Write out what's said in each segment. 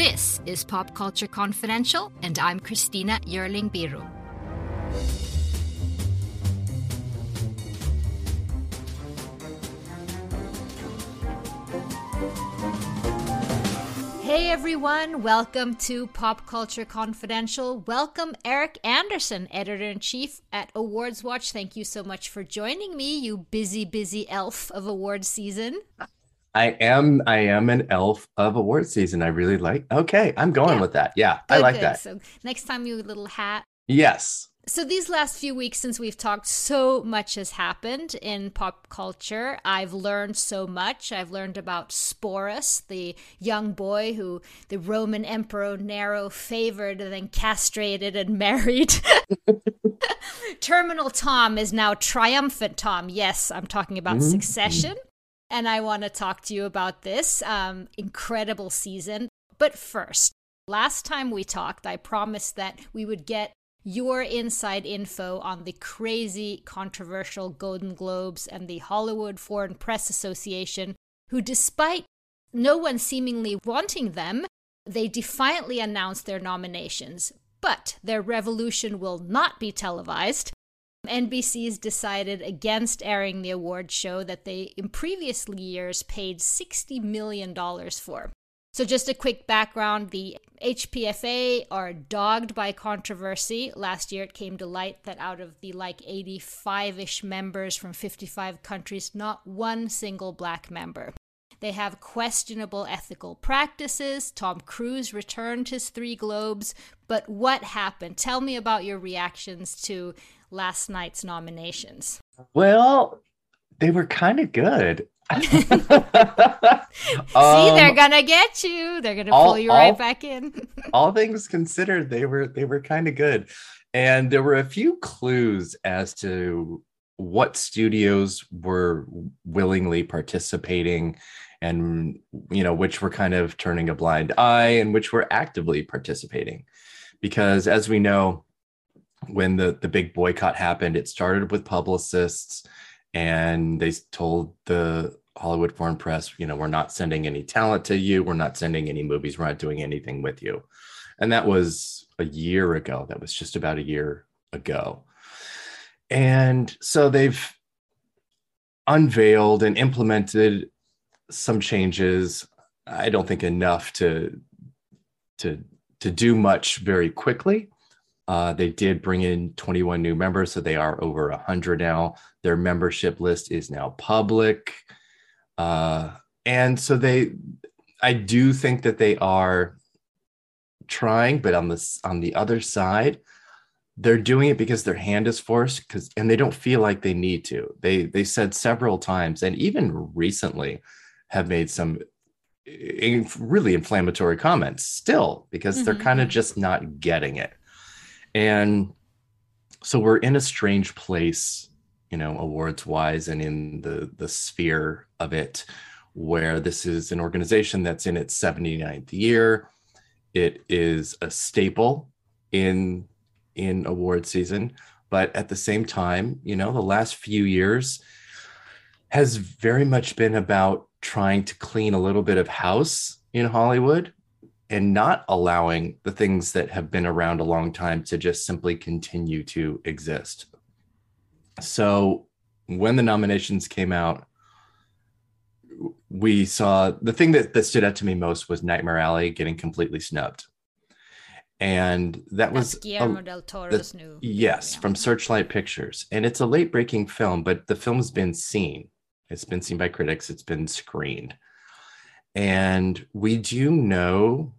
This is Pop Culture Confidential, and I'm Christina Yerling Biru. Hey everyone, welcome to Pop Culture Confidential. Welcome Eric Anderson, editor in chief at Awards Watch. Thank you so much for joining me, you busy, busy elf of awards season. I am I am an elf of award season. I really like. Okay, I'm going Yeah. with that. Yeah, Good, I like good. that. So next time you little hat. Yes. So these last few weeks since we've talked, so much has happened in pop culture. I've learned so much. I've learned about Sporus, the young boy who the Roman Emperor Nero favored and then castrated and married. Terminal Tom is now triumphant Tom. Yes, I'm talking about mm-hmm. Succession. And I want to talk to you about this um, incredible season. But first, last time we talked, I promised that we would get your inside info on the crazy, controversial Golden Globes and the Hollywood Foreign Press Association, who, despite no one seemingly wanting them, they defiantly announced their nominations. But their revolution will not be televised. NBC's decided against airing the award show that they, in previous years, paid $60 million for. So, just a quick background the HPFA are dogged by controversy. Last year, it came to light that out of the like 85 ish members from 55 countries, not one single black member. They have questionable ethical practices. Tom Cruise returned his three globes. But what happened? Tell me about your reactions to last night's nominations. Well, they were kind of good. See, they're Um, gonna get you. They're gonna all- pull you right back in. all things considered, they were they were kind of good, and there were a few clues as to what studios were willingly participating, and you know which were kind of turning a blind eye, and which were actively participating, because as we know, when the the big boycott happened, it started with publicists, and they told the Hollywood Foreign Press, you know, we're not sending any talent to you, we're not sending any movies, we're not doing anything with you. And that was a year ago. That was just about a year ago. And so they've unveiled and implemented some changes. I don't think enough to to to do much very quickly. Uh, they did bring in 21 new members, so they are over 100 now. Their membership list is now public. Uh, and so they, I do think that they are trying, but on this on the other side, they're doing it because their hand is forced because and they don't feel like they need to. They they said several times and even recently have made some in- really inflammatory comments still because they're Mhm. kind of just not getting it. And so we're in a strange place, you know, awards wise and in the the sphere of it where this is an organization that's in its 79th year. It is a staple in in award season, but at the same time, you know, the last few years has very much been about trying to clean a little bit of house in Hollywood and not allowing the things that have been around a long time to just simply continue to exist. So when the nominations came out, we saw the thing that, that stood out to me most was Nightmare Alley getting completely snubbed. And that was That's a- Guillermo del Toro's new. Yes, yeah. from Searchlight Pictures. And it's a late breaking film, but the film's been seen. It's been seen by critics, it's been screened. And we do know,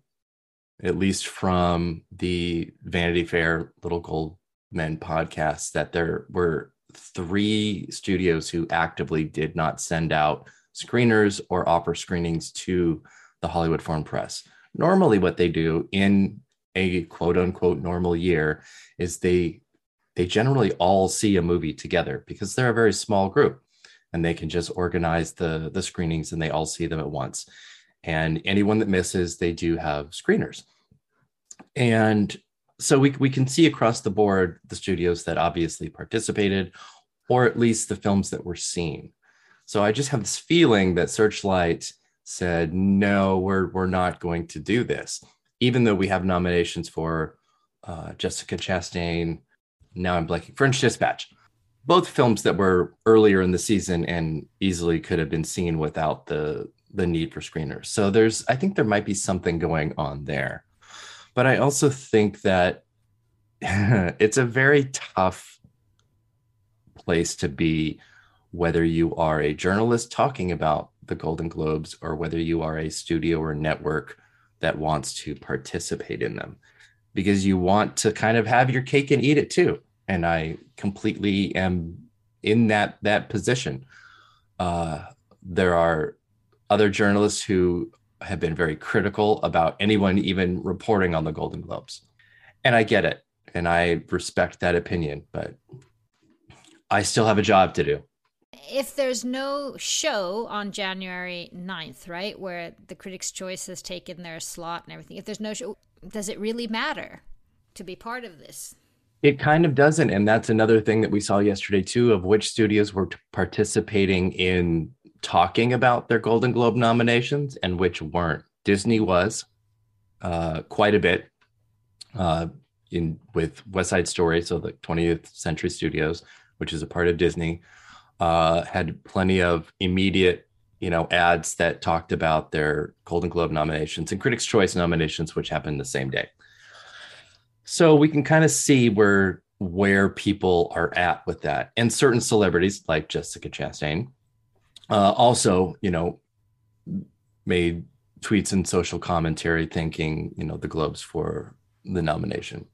at least from the Vanity Fair Little Gold Men podcast, that there were three studios who actively did not send out screeners or offer screenings to the Hollywood Foreign Press. Normally, what they do in a quote unquote normal year is they they generally all see a movie together because they're a very small group and they can just organize the the screenings and they all see them at once and anyone that misses they do have screeners. And so we, we can see across the board the studios that obviously participated or at least the films that were seen. So i just have this feeling that searchlight said no we're we're not going to do this. Even though we have nominations for uh, jessica chastain now i'm blanking french dispatch. Both films that were earlier in the season and easily could have been seen without the the need for screeners. So there's I think there might be something going on there. But I also think that it's a very tough place to be whether you are a journalist talking about the Golden Globes or whether you are a studio or network that wants to participate in them because you want to kind of have your cake and eat it too and I completely am in that that position. Uh, there are other journalists who have been very critical about anyone even reporting on the Golden Globes, and I get it, and I respect that opinion, but I still have a job to do. If there's no show on January 9th, right, where the Critics' Choice has taken their slot and everything, if there's no show, does it really matter to be part of this? It kind of doesn't. And that's another thing that we saw yesterday, too, of which studios were participating in talking about their Golden Globe nominations and which weren't. Disney was uh, quite a bit uh, in with West Side Story, so the 20th Century Studios, which is a part of Disney, uh, had plenty of immediate, you know, ads that talked about their Golden Globe nominations and Critics' Choice nominations, which happened the same day so we can kind of see where where people are at with that and certain celebrities like jessica chastain uh, also you know made tweets and social commentary thanking you know the globes for the nomination.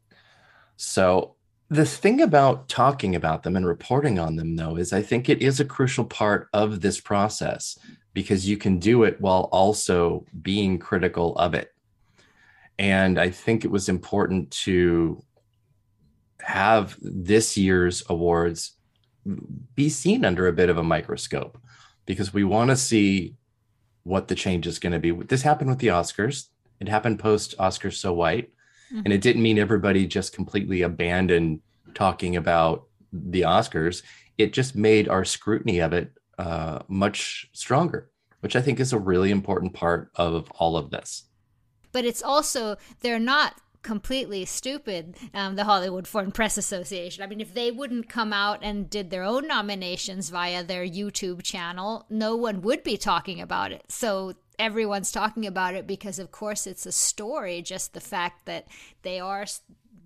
So the thing about talking about them and reporting on them though is i think it is a crucial part of this process because you can do it while also being critical of it. And I think it was important to have this year's awards be seen under a bit of a microscope because we want to see what the change is going to be. This happened with the Oscars. It happened post Oscars So White. Mm-hmm. And it didn't mean everybody just completely abandoned talking about the Oscars. It just made our scrutiny of it uh, much stronger, which I think is a really important part of all of this but it's also they're not completely stupid um, the hollywood foreign press association. I mean if they wouldn't come out and did their own nominations via their youtube channel no one would be talking about it. So everyone's talking about it because of course it's a story just the fact that they are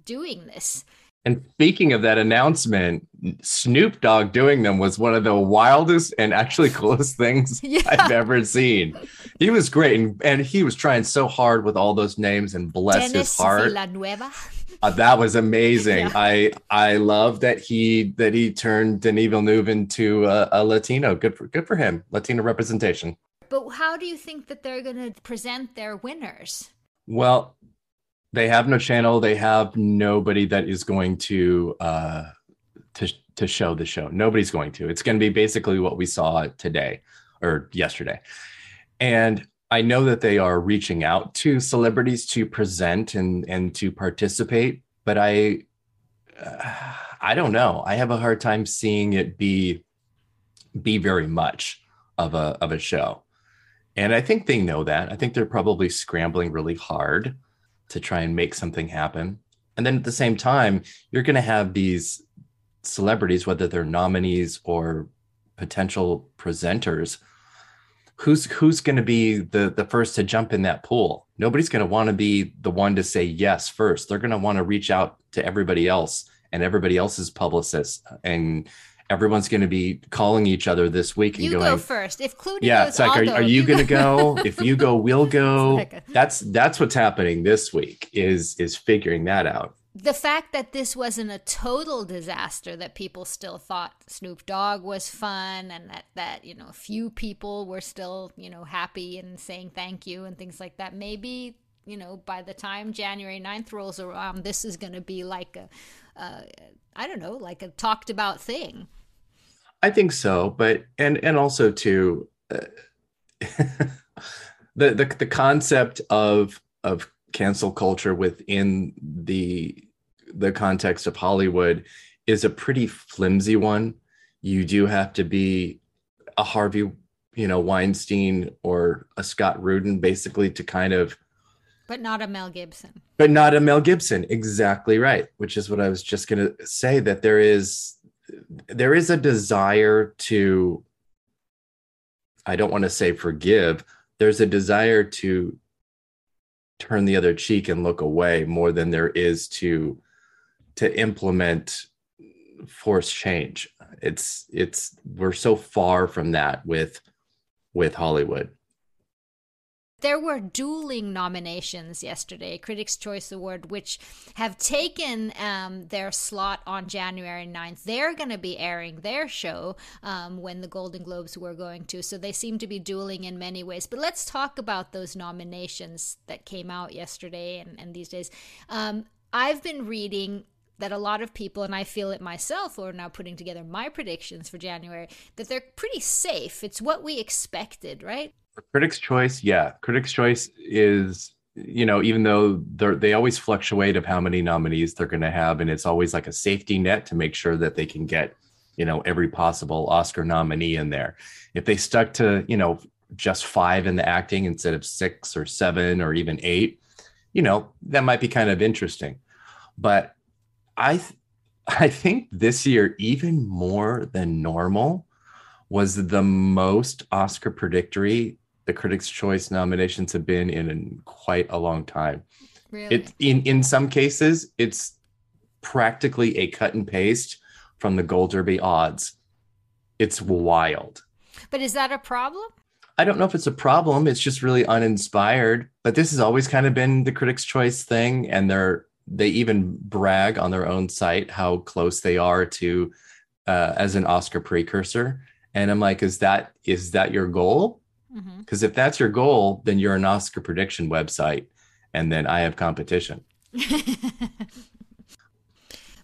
doing this and speaking of that announcement, Snoop Dogg doing them was one of the wildest and actually coolest things yeah. I've ever seen. He was great, and, and he was trying so hard with all those names and bless Dennis his heart. Uh, that was amazing. Yeah. I I love that he that he turned Denis Villeneuve into a, a Latino. Good for good for him. Latino representation. But how do you think that they're going to present their winners? Well, they have no channel. They have nobody that is going to uh, to to show the show. Nobody's going to. It's going to be basically what we saw today or yesterday. And I know that they are reaching out to celebrities to present and and to participate, but I uh, I don't know. I have a hard time seeing it be be very much of a of a show. And I think they know that. I think they're probably scrambling really hard to try and make something happen. And then at the same time, you're going to have these celebrities, whether they're nominees or potential presenters, who's who's going to be the the first to jump in that pool? Nobody's going to want to be the one to say yes first. They're going to want to reach out to everybody else and everybody else's publicists and everyone's going to be calling each other this week and going. you going, go first. If Clooney yeah, goes, it's like, are, are, you going to go? if you go, we'll go. That's that's what's happening this week. Is is figuring that out. The fact that this wasn't a total disaster, that people still thought Snoop Dogg was fun, and that that you know a few people were still you know happy and saying thank you and things like that. Maybe you know, by the time January 9th rolls around, this is going to be like a, uh, I don't know, like a talked about thing. I think so, but and and also too, uh, the the the concept of of cancel culture within the the context of Hollywood is a pretty flimsy one. You do have to be a Harvey, you know, Weinstein or a Scott Rudin, basically, to kind of but not a Mel Gibson. But not a Mel Gibson. Exactly right. Which is what I was just going to say that there is there is a desire to I don't want to say forgive. There's a desire to turn the other cheek and look away more than there is to to implement force change. It's it's we're so far from that with with Hollywood. There were dueling nominations yesterday, Critics' Choice Award, which have taken um, their slot on January 9th. They're going to be airing their show um, when the Golden Globes were going to. So they seem to be dueling in many ways. But let's talk about those nominations that came out yesterday and, and these days. Um, I've been reading that a lot of people, and I feel it myself, are now putting together my predictions for January, that they're pretty safe. It's what we expected, right? Critics' Choice, yeah. Critics' Choice is, you know, even though they they always fluctuate of how many nominees they're going to have, and it's always like a safety net to make sure that they can get, you know, every possible Oscar nominee in there. If they stuck to, you know, just five in the acting instead of six or seven or even eight, you know, that might be kind of interesting. But I, th- I think this year, even more than normal, was the most Oscar predictory the Critics' Choice nominations have been in, in quite a long time. Really? It in in some cases it's practically a cut and paste from the Gold Derby odds. It's wild. But is that a problem? I don't know if it's a problem. It's just really uninspired. But this has always kind of been the Critics' Choice thing, and they're they even brag on their own site how close they are to uh, as an Oscar precursor. And I'm like, is that is that your goal? Because mm-hmm. if that's your goal, then you're an Oscar prediction website, and then I have competition.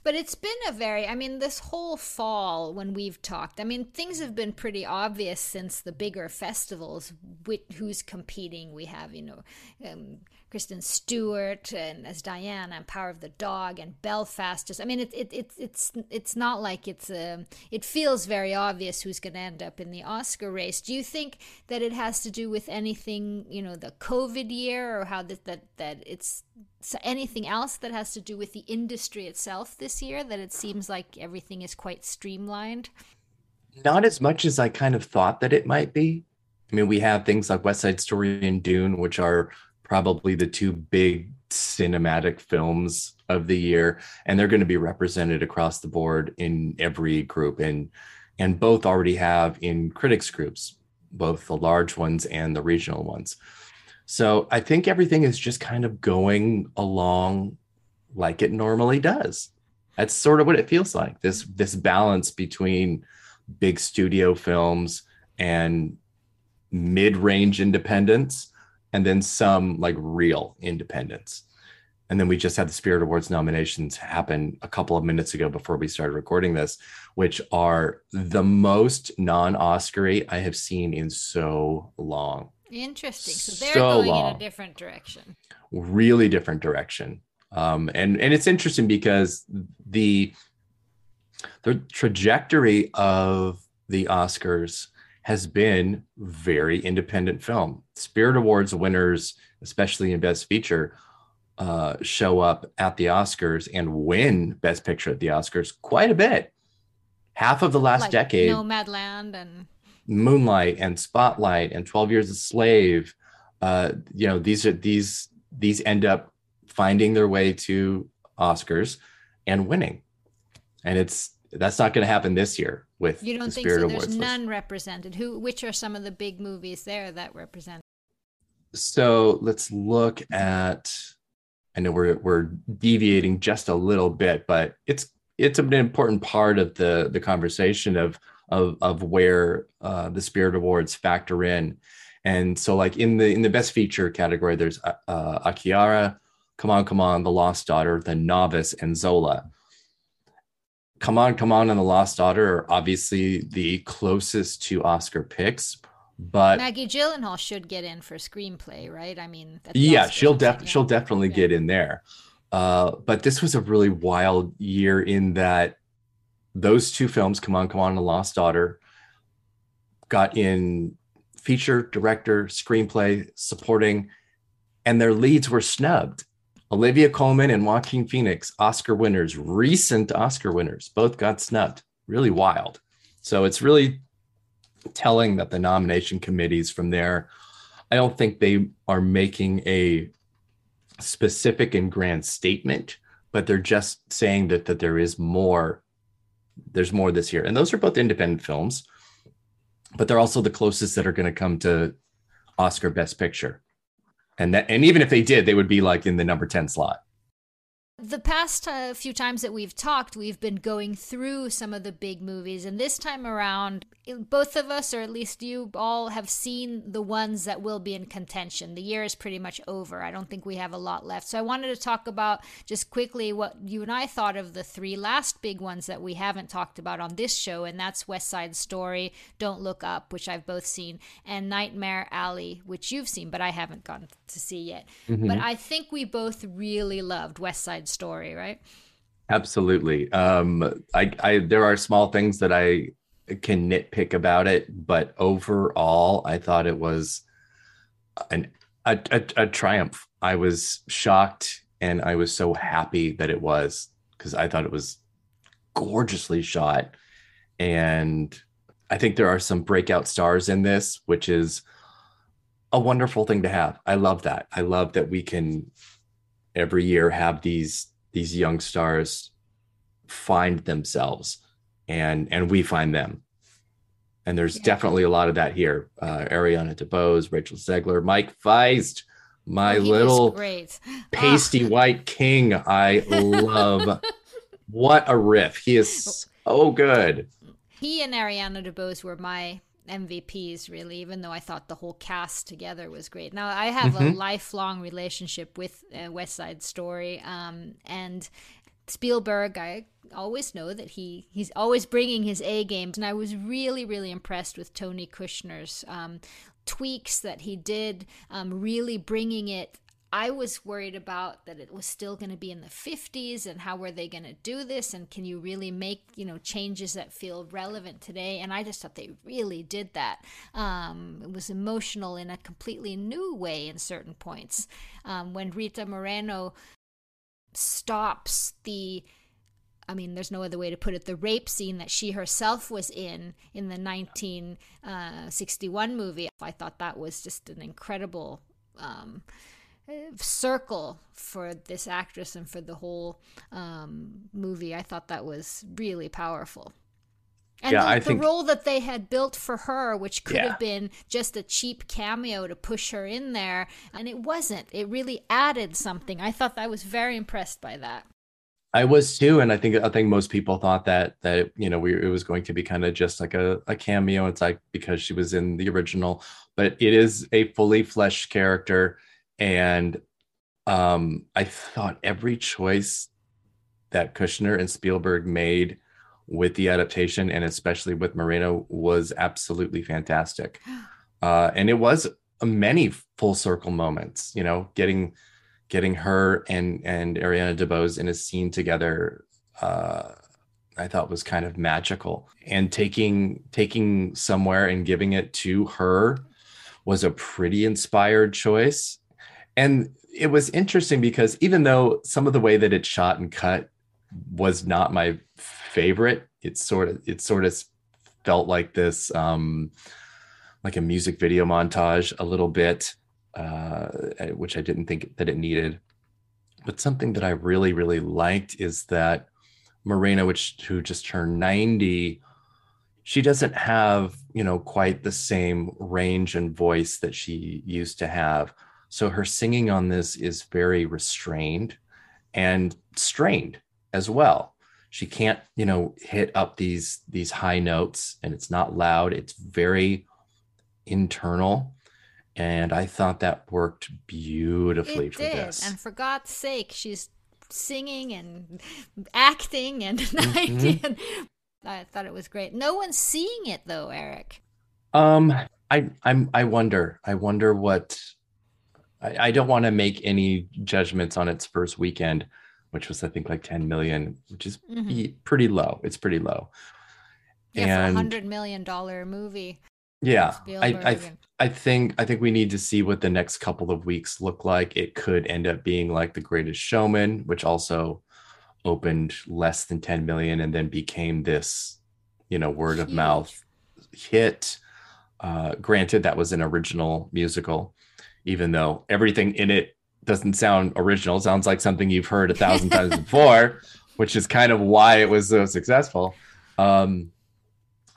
But it's been a very, I mean, this whole fall when we've talked, I mean, things have been pretty obvious since the bigger festivals. With who's competing? We have, you know, um, Kristen Stewart and as Diana and Power of the Dog and Belfast. Just I mean, it, it, it it's it's not like it's a. Um, it feels very obvious who's going to end up in the Oscar race. Do you think that it has to do with anything, you know, the COVID year, or how that that that it's anything else that has to do with the industry itself this year? That it seems like everything is quite streamlined. Not as much as I kind of thought that it might be. I mean, we have things like West Side Story and Dune, which are probably the two big cinematic films of the year and they're going to be represented across the board in every group and and both already have in critics groups both the large ones and the regional ones so i think everything is just kind of going along like it normally does that's sort of what it feels like this this balance between big studio films and mid-range independence and then some like real independence. And then we just had the Spirit Awards nominations happen a couple of minutes ago before we started recording this, which are the most non-Oscary I have seen in so long. Interesting. So they're so going long. in a different direction. Really different direction. Um, and and it's interesting because the the trajectory of the Oscars has been very independent film. Spirit Awards winners, especially in Best Feature, uh, show up at the Oscars and win Best Picture at the Oscars quite a bit. Half of the last like decade, Nomadland and Moonlight and Spotlight and Twelve Years a Slave. Uh, you know, these are these these end up finding their way to Oscars and winning, and it's that's not going to happen this year with you don't think so there's none list. represented who which are some of the big movies there that represent so let's look at i know we're we're deviating just a little bit but it's it's an important part of the the conversation of of of where uh, the spirit awards factor in And so, like in the in the best feature category, there's uh, uh, A Chiara, Come On, Come On, The Lost Daughter, The Novice, and Zola. Come On, Come On, and The Lost Daughter are obviously the closest to Oscar picks, but Maggie Gyllenhaal should get in for screenplay, right? I mean, yeah, she'll def- she'll definitely yeah. get in there. Uh, but this was a really wild year in that those two films, Come On, Come On, and The Lost Daughter, got in feature, director, screenplay, supporting, and their leads were snubbed. Olivia Colman and Joaquin Phoenix, Oscar winners, recent Oscar winners, both got snubbed. Really wild. So it's really telling that the nomination committees from there, I don't think they are making a specific and grand statement, but they're just saying that that there is more. There's more this year, and those are both independent films, but they're also the closest that are going to come to Oscar Best Picture, and that and even if they did, they would be like in the number ten slot. The past uh, few times that we've talked, we've been going through some of the big movies, and this time around, both of us, or at least you all, have seen the ones that will be in contention. The year is pretty much over. I don't think we have a lot left. So I wanted to talk about just quickly what you and I thought of the three last big ones that we haven't talked about on this show, and that's West Side Story, Don't Look Up, which I've both seen, and Nightmare Alley, which you've seen, but I haven't gone to see yet. Mm-hmm. But I think we both really loved West Side story, right? Absolutely. Um, I, I, there are small things that I can nitpick about it, but overall, I thought it was an a, a, a triumph. I was shocked, and I was so happy that it was because I thought it was gorgeously shot, and I think there are some breakout stars in this, which is a wonderful thing to have. I love that. I love that we can every year have these these young stars find themselves and and we find them and there's yeah. definitely a lot of that here uh ariana debose rachel zegler mike faist my oh, little pasty oh. white king i love what a riff he is so good he and ariana debose were my MVPs, really, even though I thought the whole cast together was great. Now, I have mm-hmm. a lifelong relationship with uh, West Side Story, um, and Spielberg, I always know that he he's always bringing his A games, and I was really really impressed with Tony Kushner's um, tweaks that he did, um, really bringing it. I was worried about that it was still going to be in the 50s and how were they going to do this and can you really make you know changes that feel relevant today? And I just thought they really did that. Um, it was emotional in a completely new way in certain points. Um, when Rita Moreno stops the I mean, there's no other way to put it. The rape scene that she herself was in in the 1961 uh, movie, I thought that was just an incredible um, circle for this actress and for the whole um, movie. I thought that was really powerful. And yeah, the, I the think... role that they had built for her, which could yeah. have been just a cheap cameo to push her in there, and it wasn't. It really added something. I thought I was very impressed by that. I was too, and I think I think most people thought that that you know we it was going to be kind of just like a, a cameo. It's like because she was in the original, but it is a fully fleshed character and um, I thought every choice that Kushner and Spielberg made with the adaptation, and especially with Moreno, was absolutely fantastic. Uh, and it was many full circle moments. You know, getting getting her and and Ariana DeBose in a scene together. Uh, I thought was kind of magical, and taking taking somewhere and giving it to her was a pretty inspired choice and it was interesting because even though some of the way that it's shot and cut was not my favorite, it sort of it sort of felt like this um like a music video montage a little bit, uh, which I didn't think that it needed. But something that I really, really liked is that Moreno, which who just turned 90, she doesn't have, you know, quite the same range and voice that she used to have. So her singing on this is very restrained and strained as well. She can't, you know, hit up these these high notes and it's not loud. It's very internal. And I thought that worked beautifully it for did. this. And for God's sake, she's singing and acting and mm-hmm. and I thought it was great. No one's seeing it though, Eric. Um, I I'm I wonder. I wonder what. I, I don't want to make any judgments on its first weekend, which was I think like 10 million, which is mm-hmm. pretty low. It's pretty low. Yeah, and, for a hundred million dollar movie. Yeah, I I, I think I think we need to see what the next couple of weeks look like. It could end up being like The Greatest Showman, which also opened less than 10 million and then became this, you know, word of mouth hit. Uh, granted, that was an original musical, even though everything in it doesn't sound original, sounds like something you've heard a thousand times before, which is kind of why it was so successful. Um,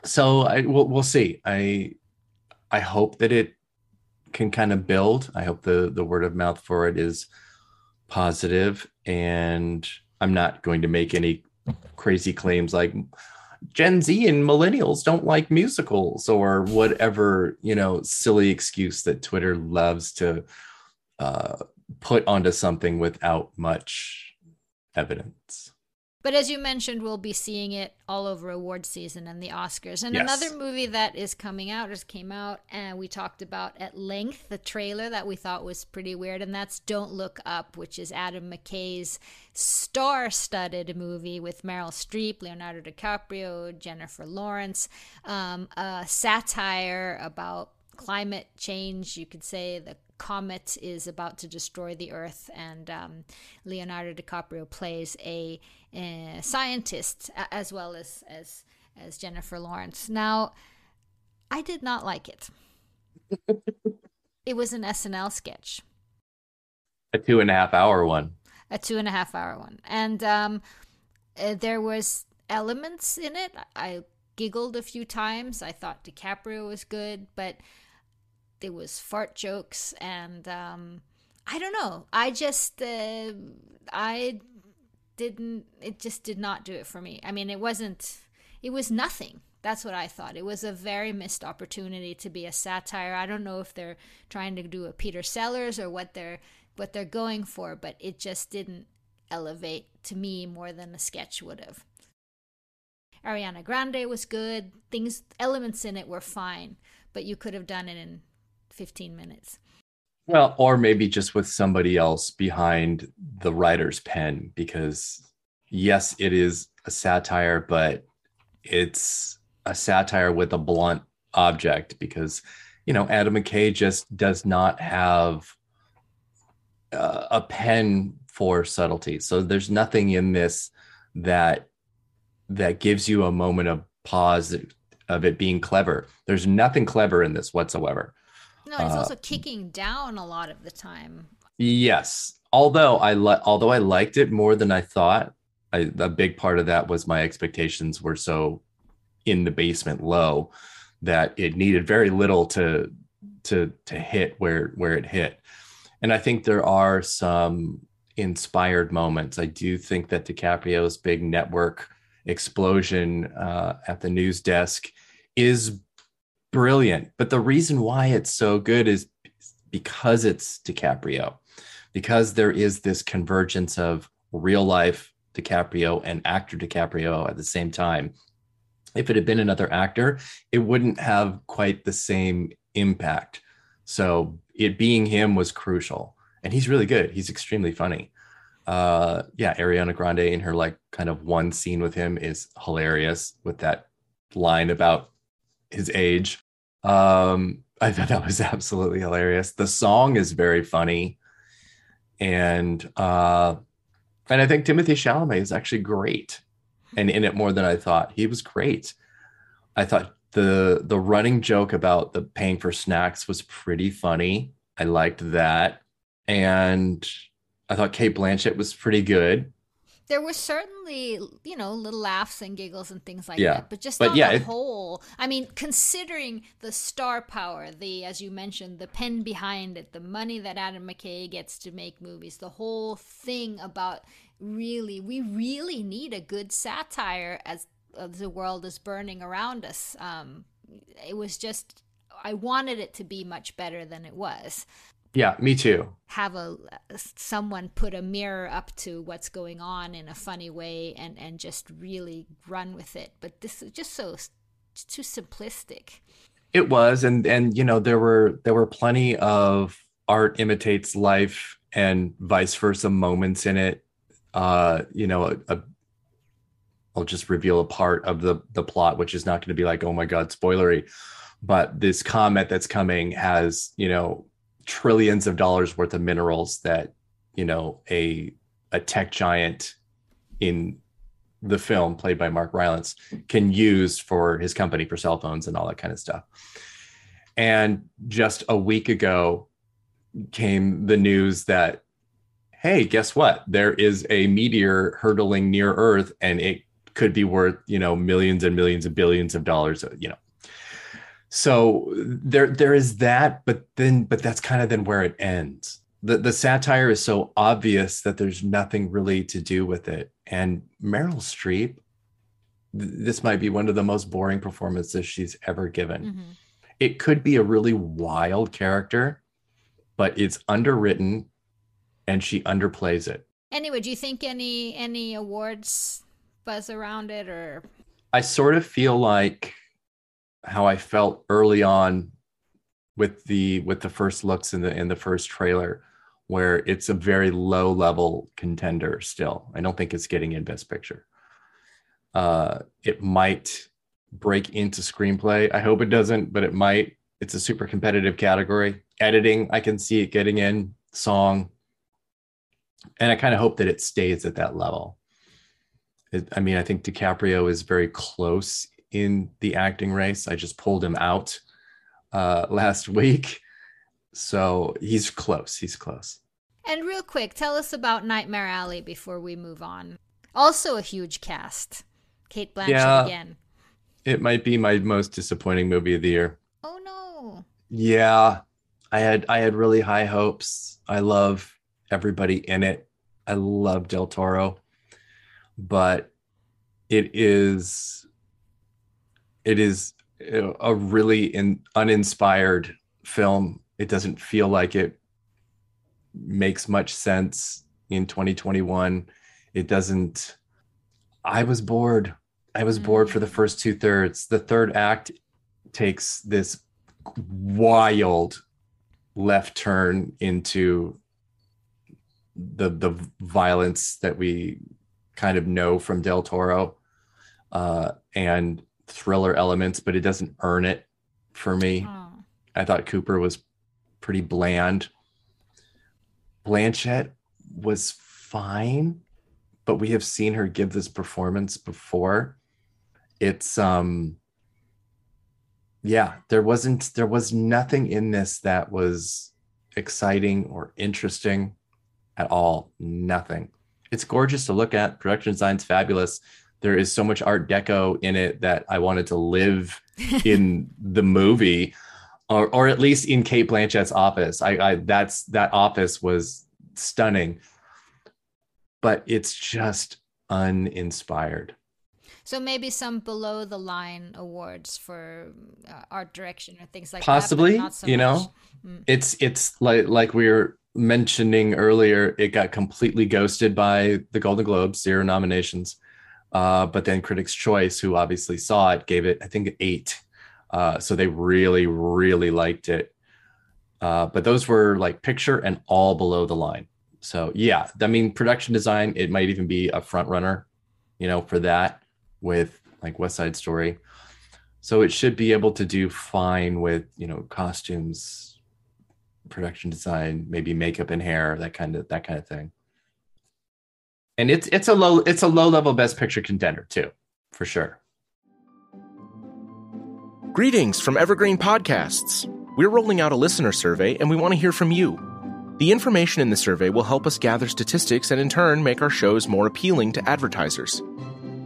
so I we'll, we'll see. I I hope that it can kind of build. I hope the the word of mouth for it is positive, and I'm not going to make any crazy claims like Gen Z and millennials don't like musicals or whatever, you know, silly excuse that Twitter loves to uh, put onto something without much evidence. But as you mentioned, we'll be seeing it all over award season and the Oscars. And yes. another movie that is coming out, just came out, and we talked about at length the trailer that we thought was pretty weird, and that's Don't Look Up, which is Adam McKay's star studded movie with Meryl Streep, Leonardo DiCaprio, Jennifer Lawrence, um, a satire about climate change. You could say the comet is about to destroy the Earth, and um, Leonardo DiCaprio plays a, a, scientist as well as as as Jennifer Lawrence. Now, I did not like it. it was an SNL sketch. A two and a half hour one. A two and a half hour one, and um, uh, there was elements in it. I giggled a few times. I thought DiCaprio was good, but there was fart jokes and um, I don't know. I just uh, I didn't. It just did not do it for me. I mean, it wasn't. It was nothing. That's what I thought. It was a very missed opportunity to be a satire. I don't know if they're trying to do a Peter Sellers or what they're what they're going for, but it just didn't elevate to me more than a sketch would have. Ariana Grande was good. Things elements in it were fine, but you could have done it in 15 minutes. Well, or maybe just with somebody else behind the writer's pen, because yes, it is a satire, but it's a satire with a blunt object because, you know, Adam McKay just does not have uh, a pen for subtlety. So there's nothing in this that that gives you a moment of pause of it being clever. There's nothing clever in this whatsoever. No, it's uh, also kicking down a lot of the time. Yes, although I li- although I liked it more than I thought. I, a big part of that was my expectations were so in the basement low that it needed very little to to to hit where where it hit. And I think there are some inspired moments. I do think that DiCaprio's big network explosion uh, at the news desk is brilliant. But the reason why it's so good is because it's DiCaprio, because there is this convergence of real life DiCaprio and actor DiCaprio at the same time. If it had been another actor, it wouldn't have quite the same impact. So it being him was crucial. And he's really good. He's extremely funny. Uh yeah, Ariana Grande in her like kind of one scene with him is hilarious with that line about his age. Um, I thought that was absolutely hilarious. The song is very funny, and uh, and I think Timothée Chalamet is actually great, and in it more than I thought. He was great. I thought the the running joke about the paying for snacks was pretty funny. I liked that, and I thought Cate Blanchett was pretty good there was certainly you know little laughs and giggles and things like yeah. that but just but on yeah, the it, whole i mean considering the star power the as you mentioned the pen behind it the money that adam mckay gets to make movies the whole thing about really we really need a good satire as, as the world is burning around us um, it was just I wanted it to be much better than it was. Yeah, me too. Have a someone put a mirror up to what's going on in a funny way and and just really run with it. But this is just so too simplistic. It was, and and you know there were there were plenty of art imitates life and vice versa moments in it. Uh, you know, a, a I'll just reveal a part of the the plot, which is not going to be like, oh my god, spoilery. But this comet that's coming has, you know, trillions of dollars worth of minerals that you know a a tech giant in the film played by Mark Rylance can use for his company for cell phones and all that kind of stuff. And just a week ago came the news that hey, guess what? There is a meteor hurtling near Earth and it could be worth, you know, millions and millions and billions of dollars, you know, so there there is that but then but that's kind of then where it ends. The the satire is so obvious that there's nothing really to do with it. And meryl streep th- this might be one of the most boring performances she's ever given. Mm-hmm. it could be a really wild character but it's underwritten and she underplays it. Anyway do you think any any awards buzz around it or? I sort of feel like how I felt early on with the with the first looks in the in the first trailer where it's a very low level contender still. I don't think it's getting in best picture. Uh it might break into screenplay. I hope it doesn't, but it might. It's a super competitive category. Editing, I can see it getting in, song. And I kind of hope that it stays at that level. It, I mean, I think DiCaprio is very close in the acting race. I just pulled him out uh, last week. So he's close. He's close. And real quick, tell us about Nightmare Alley before we move on. Also a huge cast. Cate Blanchett yeah, again. It might be my most disappointing movie of the year. Oh no. Yeah. I had I had really high hopes. I love everybody in it. I love Del Toro. But it is it is a really in, uninspired film. It doesn't feel like it makes much sense in 2021. It doesn't. I was bored. I was bored for the mm. first two thirds. The third act takes this wild left turn into the the violence that we kind of know from Del Toro, uh, and thriller elements, but it doesn't earn it for me. Oh. I thought Cooper was pretty bland. Blanchett was fine, but we have seen her give this performance before. It's um yeah, there wasn't there was nothing in this that was exciting or interesting at all. Nothing. It's gorgeous to look at. Production design's fabulous there is so much art deco in it that I wanted to live in the movie or, or at least in Cate Blanchett's office. I, I that's that office was stunning, but it's just uninspired. So maybe some below the line awards for uh, art direction or things like Possibly, that. Possibly, so you know, mm. it's it's like like we were mentioning earlier. It got completely ghosted by the Golden Globes, zero nominations. Uh, but then Critics' Choice, who obviously saw it, gave it, I think, eight. Uh, so they really, really liked it. Uh, but those were like picture and all below the line. So yeah, I mean, production design, it might even be a front runner, you know, for that with like West Side Story. So it should be able to do fine with, you know, costumes, production design, maybe makeup and hair, that kind of that kind of thing and it's it's a low it's a low level best picture contender too, for sure. Greetings from Evergreen Podcasts. We're rolling out a listener survey and we want to hear from you. The information in the survey will help us gather statistics and in turn make our shows more appealing to advertisers.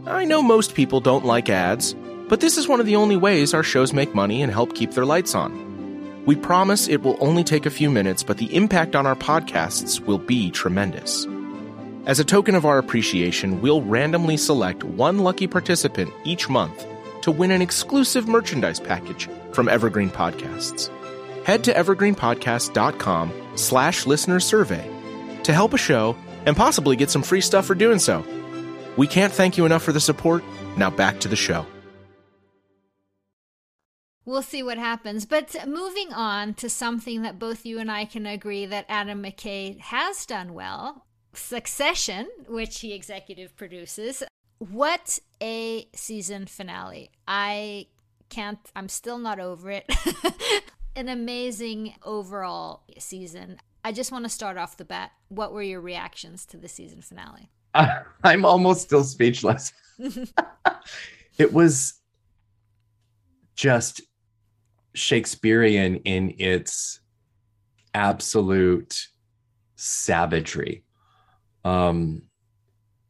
I know most people don't like ads, but this is one of the only ways our shows make money and help keep their lights on. We promise it will only take a few minutes, but the impact on our podcasts will be tremendous. As a token of our appreciation, we'll randomly select one lucky participant each month to win an exclusive merchandise package from Evergreen Podcasts. Head to evergreenpodcast.com slash listener survey to help a show and possibly get some free stuff for doing so. We can't thank you enough for the support. Now back to the show. We'll see what happens. But moving on to something that both you and I can agree that Adam McKay has done well Succession, which he executive produces. What a season finale. I can't, I'm still not over it. An amazing overall season. I just want to start off the bat. What were your reactions to the season finale? Uh, I'm almost still speechless. it was just Shakespearean in its absolute savagery. Um,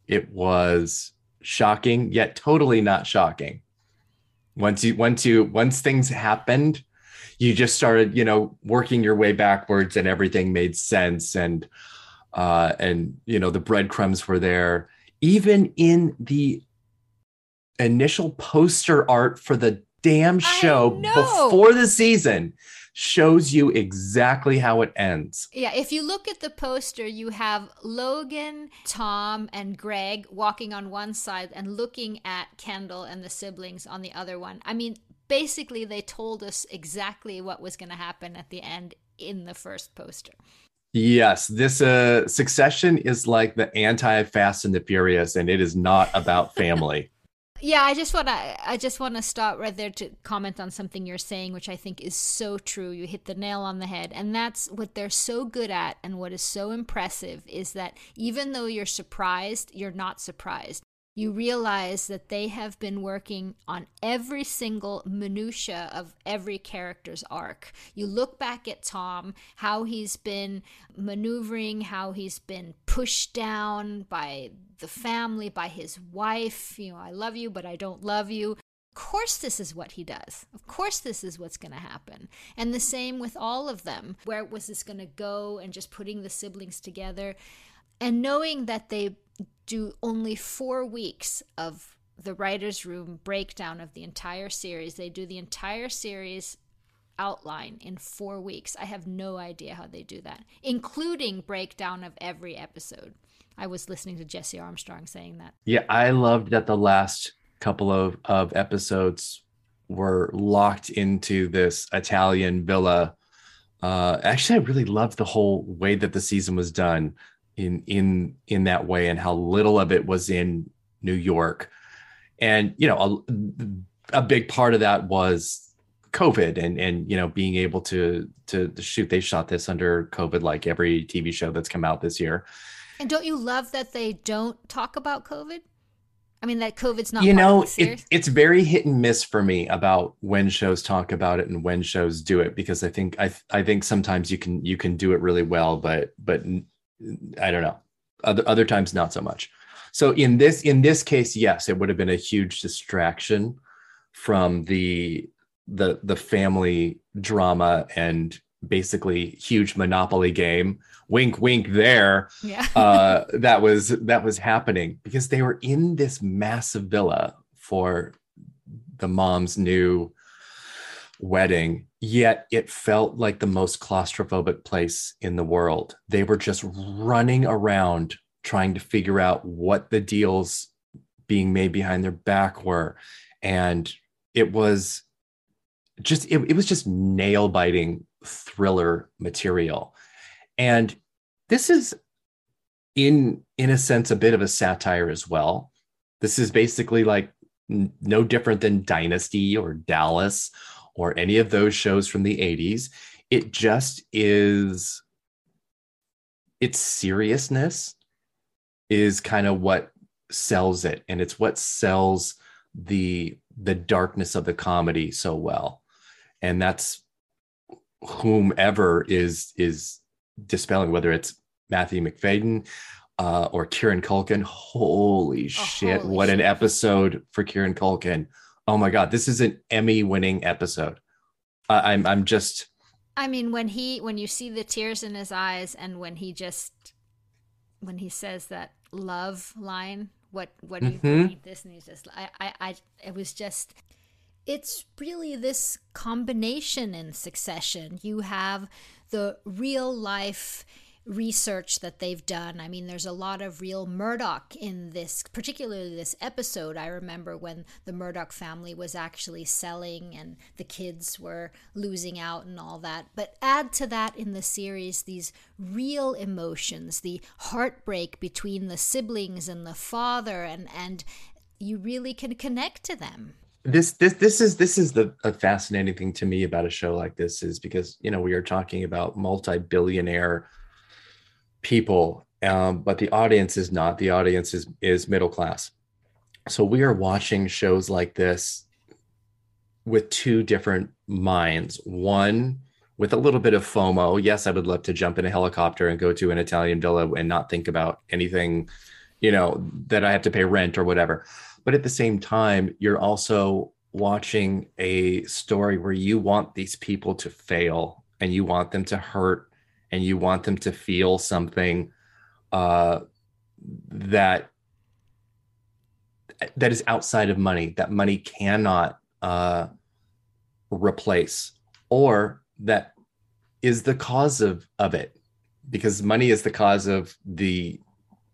it was shocking, yet totally not shocking. Once you, once you, once things happened, you just started, you know, working your way backwards, and everything made sense. And uh, and you know, the breadcrumbs were there. Even in the initial poster art for the damn show before the season shows you exactly how it ends. Yeah, if you look at the poster, you have Logan, Tom, and Greg walking on one side and looking at Kendall and the siblings on the other one. I mean, basically, they told us exactly what was going to happen at the end in the first poster. Yes, this uh, Succession is like the anti Fast and the Furious, and it is not about family. Yeah, I just want to I just want to stop right there to comment on something you're saying which I think is so true. You hit the nail on the head. And that's what they're so good at and what is so impressive is that even though you're surprised, you're not surprised you realize that they have been working on every single minutia of every character's arc. You look back at Tom, how he's been maneuvering, how he's been pushed down by the family, by his wife. You know, I love you, but I don't love you. Of course, this is what he does. Of course, this is what's going to happen. And the same with all of them. Where was this going to go? And just putting the siblings together. And knowing that they do only four weeks of the writer's room breakdown of the entire series. They do the entire series outline in four weeks. I have no idea how they do that, including breakdown of every episode. I was listening to Jesse Armstrong saying that. Yeah, I loved that the last couple of, of episodes were locked into this Italian villa. Uh, actually, I really loved the whole way that the season was done in in in that way and how little of it was in New York. And you know, a, a big part of that was COVID and and you know being able to, to shoot. They shot this under COVID, like every TV show that's come out this year. And don't you love that they don't talk about COVID? I mean, that COVID's not. You know, it, it's very hit and miss for me about when shows talk about it and when shows do it because I think I I think sometimes you can you can do it really well, but but I don't know. Other other times not so much. So in this in this case, yes, it would have been a huge distraction from the the the family drama and basically huge monopoly game wink wink there yeah. uh, that was that was happening because they were in this massive villa for the mom's new wedding yet it felt like the most claustrophobic place in the world. They were just running around trying to figure out what the deals being made behind their back were. And it was just, it, it was just nail biting thriller material. And this is in in a sense a bit of a satire as well this is basically like no different than dynasty or dallas or any of those shows from the 80s. It just is, its seriousness is kind of what sells it. And it's what sells the the darkness of the comedy so well and that's whomever is is dispelling whether it's matthew macfadyen uh, or kieran culkin holy oh, shit holy what shit. an episode for kieran culkin oh my god, this is an Emmy winning episode. Uh, I'm I'm just. I mean, when he when you see the tears in his eyes, and when he just when he says that love line, what what do you mm-hmm. think this? And he's just I, I I it was just it's really this combination in succession. You have the real life research that they've done. I mean, there's a lot of real Murdoch in this, particularly this episode. I remember when the Murdoch family was actually selling and the kids were losing out and all that. But add to that in the series these real emotions, the heartbreak between the siblings and the father, and, and you really can connect to them this this this is this is the a fascinating thing to me about a show like this is because you know we are talking about multi-billionaire people, um, but the audience is not. The audience is is middle class. So we are watching shows like this with two different minds. One with a little bit of FOMO. Yes, I would love to jump in a helicopter and go to an Italian villa and not think about anything, you know, that I have to pay rent or whatever. But at the same time, you're also watching a story where you want these people to fail and you want them to hurt and you want them to feel something uh, that that is outside of money that money cannot uh, replace or that is the cause of of it. Because money is the cause of the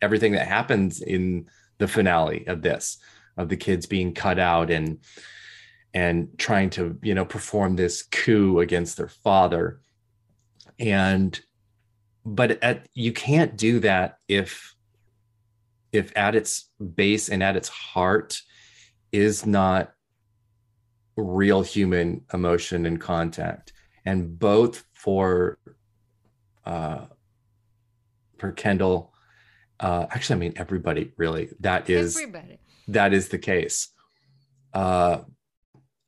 everything that happens in the finale of this of the kids being cut out and and trying to you know perform this coup against their father. And but at, you can't do that if if at its base and at its heart is not real human emotion and contact. And both for uh for kendall uh actually i mean everybody really that is everybody. that is the case. Uh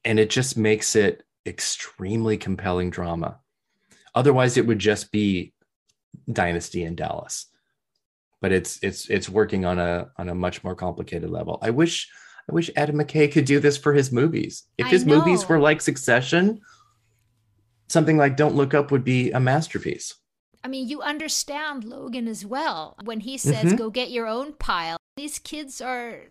and it just makes it extremely compelling drama. Otherwise it would just be dynasty in Dallas. But it's it's it's working on a on a much more complicated level. I wish I wish Adam McKay could do this for his movies. If his movies were like Succession, something like Don't Look Up would be a masterpiece. I mean, you understand Logan as well when he says, mm-hmm. "Go get your own pile." These kids are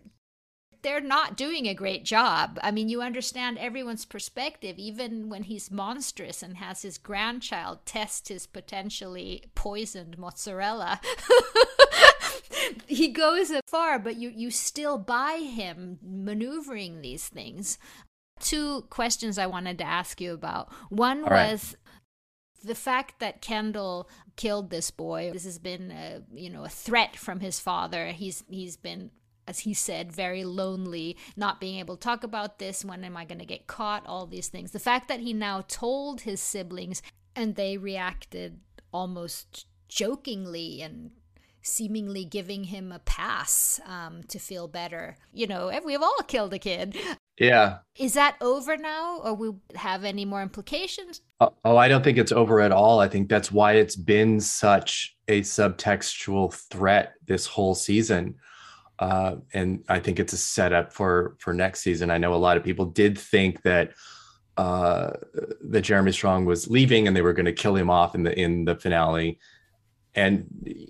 they're not doing a great job. I mean, you understand everyone's perspective, even when he's monstrous and has his grandchild test his potentially poisoned mozzarella. he goes far, but you, you still buy him maneuvering these things. Two questions I wanted to ask you about. One All was right. the fact that Kendall killed this boy. This has been, a, you know, a threat from his father. He's he's been as he said, very lonely, not being able to talk about this. When am I going to get caught? All these things. The fact that he now told his siblings and they reacted almost jokingly and seemingly giving him a pass um, to feel better. You know, we've all killed a kid. Yeah. Is that over now, or will have any more implications? Oh, oh, I don't think it's over at all. I think that's why it's been such a subtextual threat this whole season. Uh, and I think it's a setup for for next season. I know a lot of people did think that uh, that Jeremy Strong was leaving and they were going to kill him off in the in the finale. And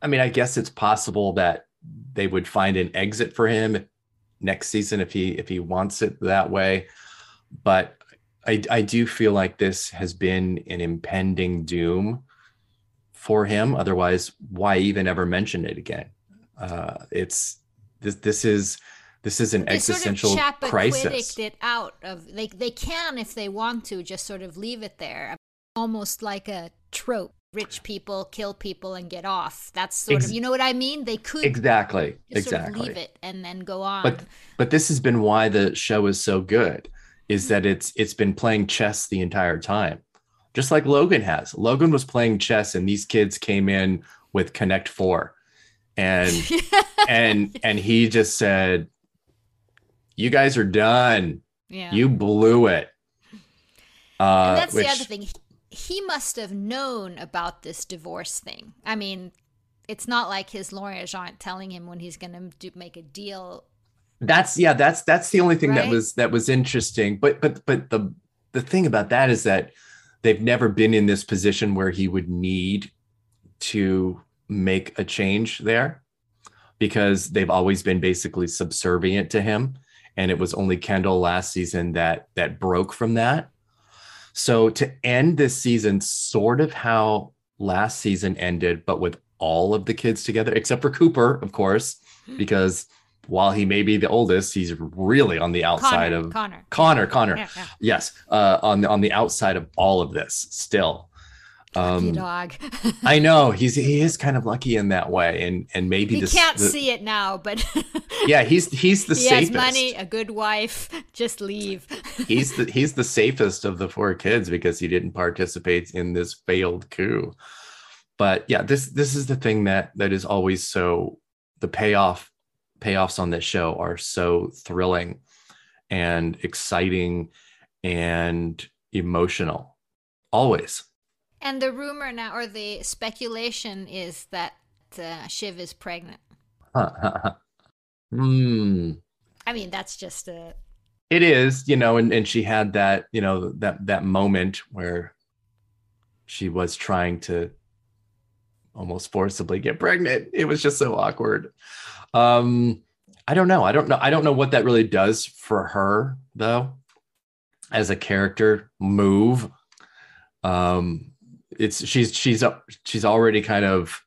I mean, I guess it's possible that they would find an exit for him next season if he if he wants it that way. But I I do feel like this has been an impending doom for him. Otherwise, why even ever mention it again? Uh, it's this this is this is an they existential sort of crisis. it out of they they can if they want to just sort of leave it there, almost like a trope. Rich people kill people and get off. That's sort Ex- of you know what I mean. They could exactly exactly leave it and then go on. But but this has been why the show is so good, is that it's it's been playing chess the entire time, just like Logan has. Logan was playing chess, and these kids came in with Connect Four and and and he just said you guys are done. Yeah. You blew it. Uh, and that's which, the other thing. He must have known about this divorce thing. I mean it's not like his lawyers aren't telling him when he's going to make a deal. That's yeah that's that's the only thing right? that was that was interesting. But but but the the thing about that is that they've never been in this position where he would need to make a change there because they've always been basically subservient to him and it was only Kendall last season that that broke from that. So to end this season sort of how last season ended, but with all of the kids together, except for Cooper, of course, hmm. because while he may be the oldest, he's really on the outside Connor, of Connor. Connor, Connor. Yeah, yeah. Yes, uh, on the on the outside of all of this still. Um, dog. I know he's he is kind of lucky in that way, and and maybe this, can't the, see it now, but yeah, he's he's the he safest. has money, a good wife. Just leave. he's the he's the safest of the four kids because he didn't participate in this failed coup. But yeah, this this is the thing that that is always so the payoff payoffs on this show are so thrilling and exciting and emotional always and the rumor now, or the speculation, is that uh, Shiv is pregnant. Hmm. I mean, that's just a. It is, you know, and, and she had that, you know, that that moment where she was trying to almost forcibly get pregnant. It was just so awkward. Um, I don't know. I don't know. I don't know what that really does for her though, as a character move. Um, it's she's she's up she's already kind of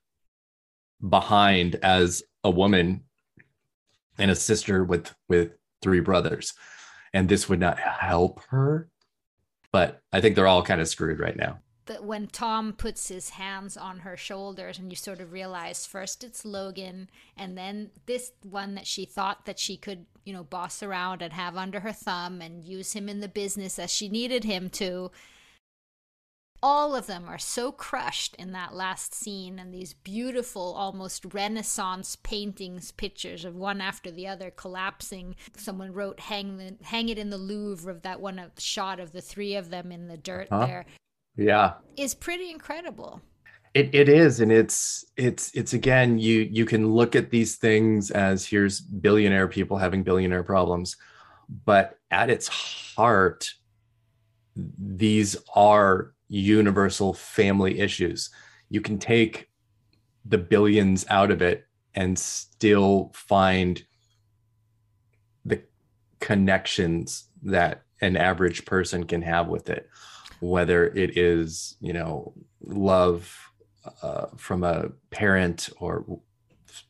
behind as a woman and a sister with with three brothers. And this would not help her but i think they're all kind of screwed right now. That when tom puts his hands on her shoulders and you sort of realize first it's logan and then this one that she thought that she could you know boss around and have under her thumb and use him in the business as she needed him to all of them are so crushed in that last scene and these beautiful almost renaissance paintings pictures of one after the other collapsing. Someone wrote hang the, hang it in the louvre of that one shot of the three of them in the dirt uh-huh. there. Yeah. Is pretty incredible. It, it is and it's it's it's again you you can look at these things as here's billionaire people having billionaire problems but at its heart these are universal family issues. You can take the billions out of it and still find the connections that an average person can have with it whether it is you know love uh, from a parent or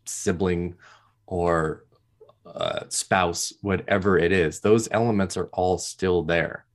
sibling or uh, spouse whatever it is those elements are all still there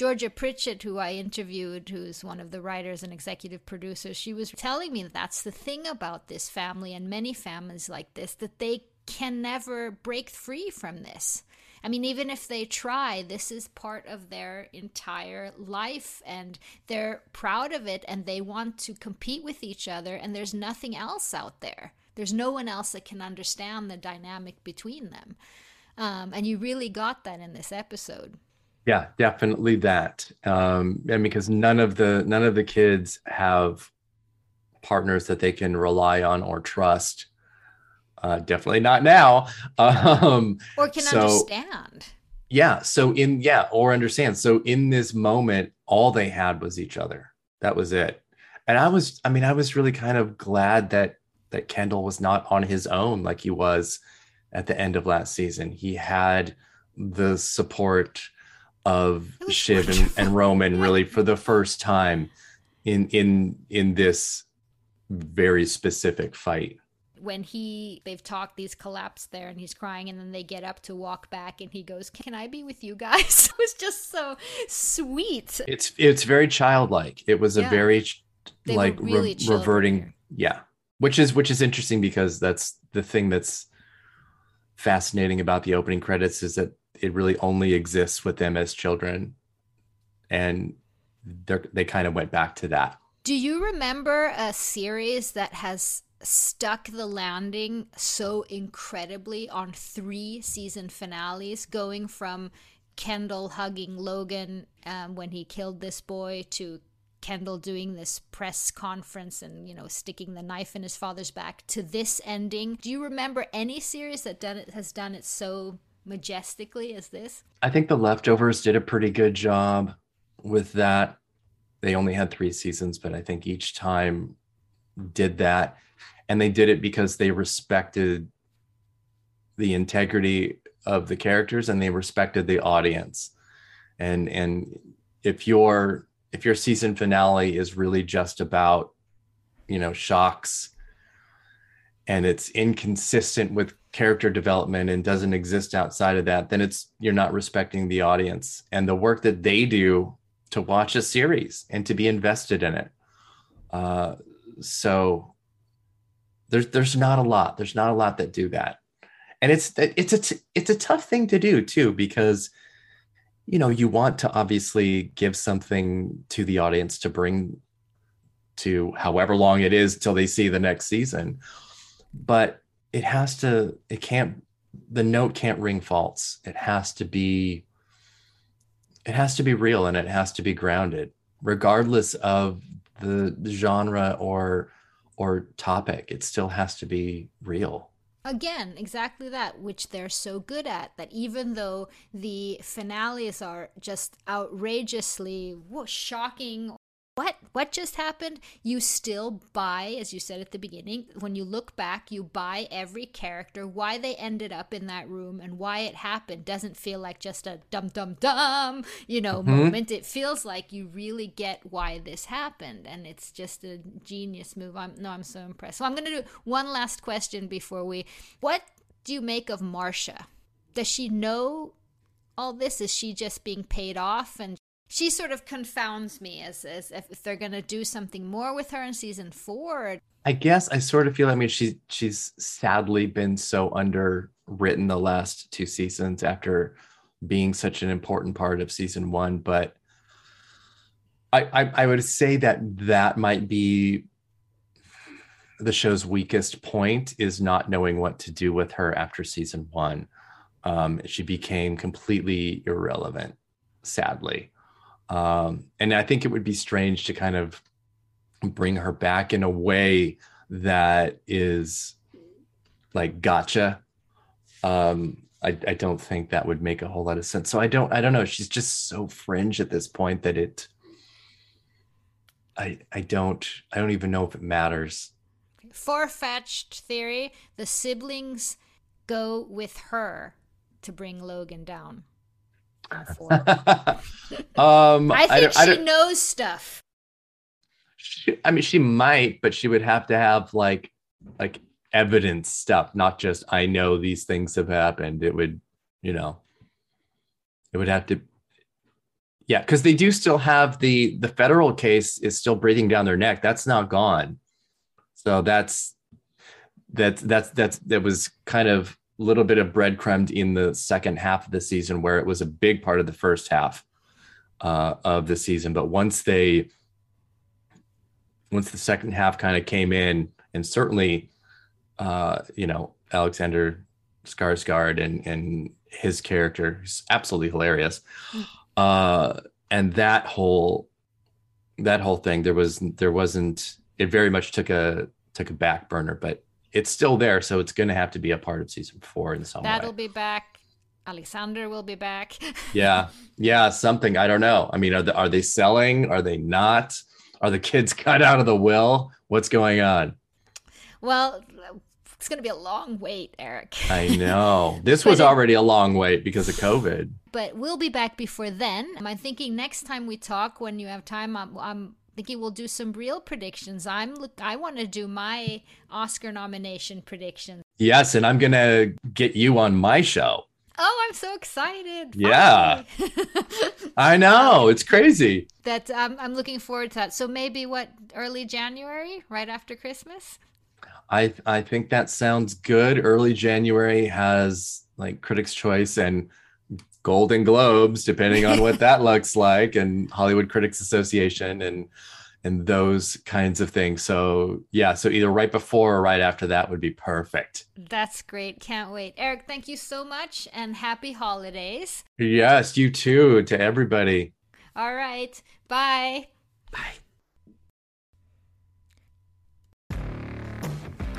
Georgia Pritchett, who I interviewed, who's one of the writers and executive producers, she was telling me that that's the thing about this family and many families like this, that they can never break free from this. I mean, even if they try, this is part of their entire life and they're proud of it and they want to compete with each other, and there's nothing else out there. There's no one else that can understand the dynamic between them. Um, and you really got that in this episode. Yeah, definitely that. Um, and because none of the none of the kids have partners that they can rely on or trust. Uh, definitely not now. Um, or can so, understand. Yeah. So in yeah, or understand. So in this moment, all they had was each other. That was it. And I was, I mean, I was really kind of glad that that Kendall was not on his own like he was at the end of last season. He had the support of Shiv and, and, Roman really for the first time in in in this very specific fight. When he they've talked these collapse there and he's crying and then they get up to walk back and he goes, "Can I be with you guys?" it was just so sweet. It's it's very childlike. It was yeah. a very they like really re- reverting yeah. Which is which is interesting because that's the thing that's fascinating about the opening credits is that it really only exists with them as children and they kind of went back to that do you remember a series that has stuck the landing so incredibly on three season finales going from kendall hugging logan um, when he killed this boy to Kendall doing this press conference and you know sticking the knife in his father's back to this ending. Do you remember any series that done it has done it so majestically as this? I think the leftovers did a pretty good job with that. They only had three seasons, but I think each time did that. And they did it because they respected the integrity of the characters and they respected the audience and and if your if your season finale is really just about you know shocks and it's inconsistent with character development and doesn't exist outside of that then it's you're not respecting the audience and the work that they do to watch a series and to be invested in it. Uh, so there's there's not a lot there's not a lot that do that. And it's it's a t- it's a tough thing to do too because you know you want to obviously give something to the audience to bring to however long it is till they see the next season but it has to it can't the note can't ring false it has to be it has to be real and it has to be grounded regardless of the genre or or topic it still has to be real Again, exactly that, which they're so good at. That even though the finales are just outrageously shocking what what just happened? You still buy as you said at the beginning when you look back you buy every character. Why they ended up in that room and why it happened doesn't feel like just a dum dum dum you know mm-hmm. moment. It feels like you really get why this happened and it's just a genius move. I'm no i'm so impressed. So i'm going to do one last question before we what do you make of marcia? Does she know all this? Is she just being paid off and she sort of confounds me as, as if they're going to do something more with her in season four. I guess I sort of feel. I mean, she's she's sadly been so underwritten the last two seasons after being such an important part of season one. But I, I, I would say that that might be the show's weakest point is not knowing what to do with her after season one. Um, she became completely irrelevant, sadly. Um, and I think it would be strange to kind of bring her back in a way that is like gotcha. Um, I, I don't think that would make a whole lot of sense. So I don't I don't know. She's just so fringe at this point that it I I don't I don't even know if it matters. Far-fetched theory, the siblings go with her to bring Logan down. um, I think I she I knows stuff. She, I mean, she might, but she would have to have like like evidence stuff, not just I know these things have happened. It would, you know, it would have to. Yeah, because they do still have the the federal case is still breathing down their neck. That's not gone. So that's that's that's that's that was kind of little bit of breadcrumbed in the second half of the season where it was a big part of the first half uh, of the season. But once they, once the second half kind of came in, and certainly, uh, you know, Alexander Skarsgård and and his character is absolutely hilarious, uh, and that whole that whole thing there was there wasn't it very much took a took a back burner, but it's still there, so it's going to have to be a part of season four in some That'll way. be back. Alexander will be back. yeah, yeah, something. I don't know. I mean, are they, are they selling? Are they not? Are the kids cut out of the will? What's going on? Well, it's going to be a long wait, Eric. I know. This was already a long wait because of COVID. But we'll be back before then. I'm thinking next time we talk, when you have time, I'm, I'm thinking we'll do some real predictions. I'm look I want to do my Oscar nomination predictions. Yes, and I'm going to get you on my show. Oh, I'm so excited. Yeah. I know. It's crazy. That um, I'm looking forward to that. So maybe what early January, right after Christmas? I I think that sounds good. Early January has like Critics Choice and Golden Globes, depending on what that looks like, and Hollywood Critics Association and and those kinds of things. So yeah, so either right before or right after that would be perfect. That's great. Can't wait. Eric, thank you so much and happy holidays. Yes, you too to everybody. All right. Bye. Bye.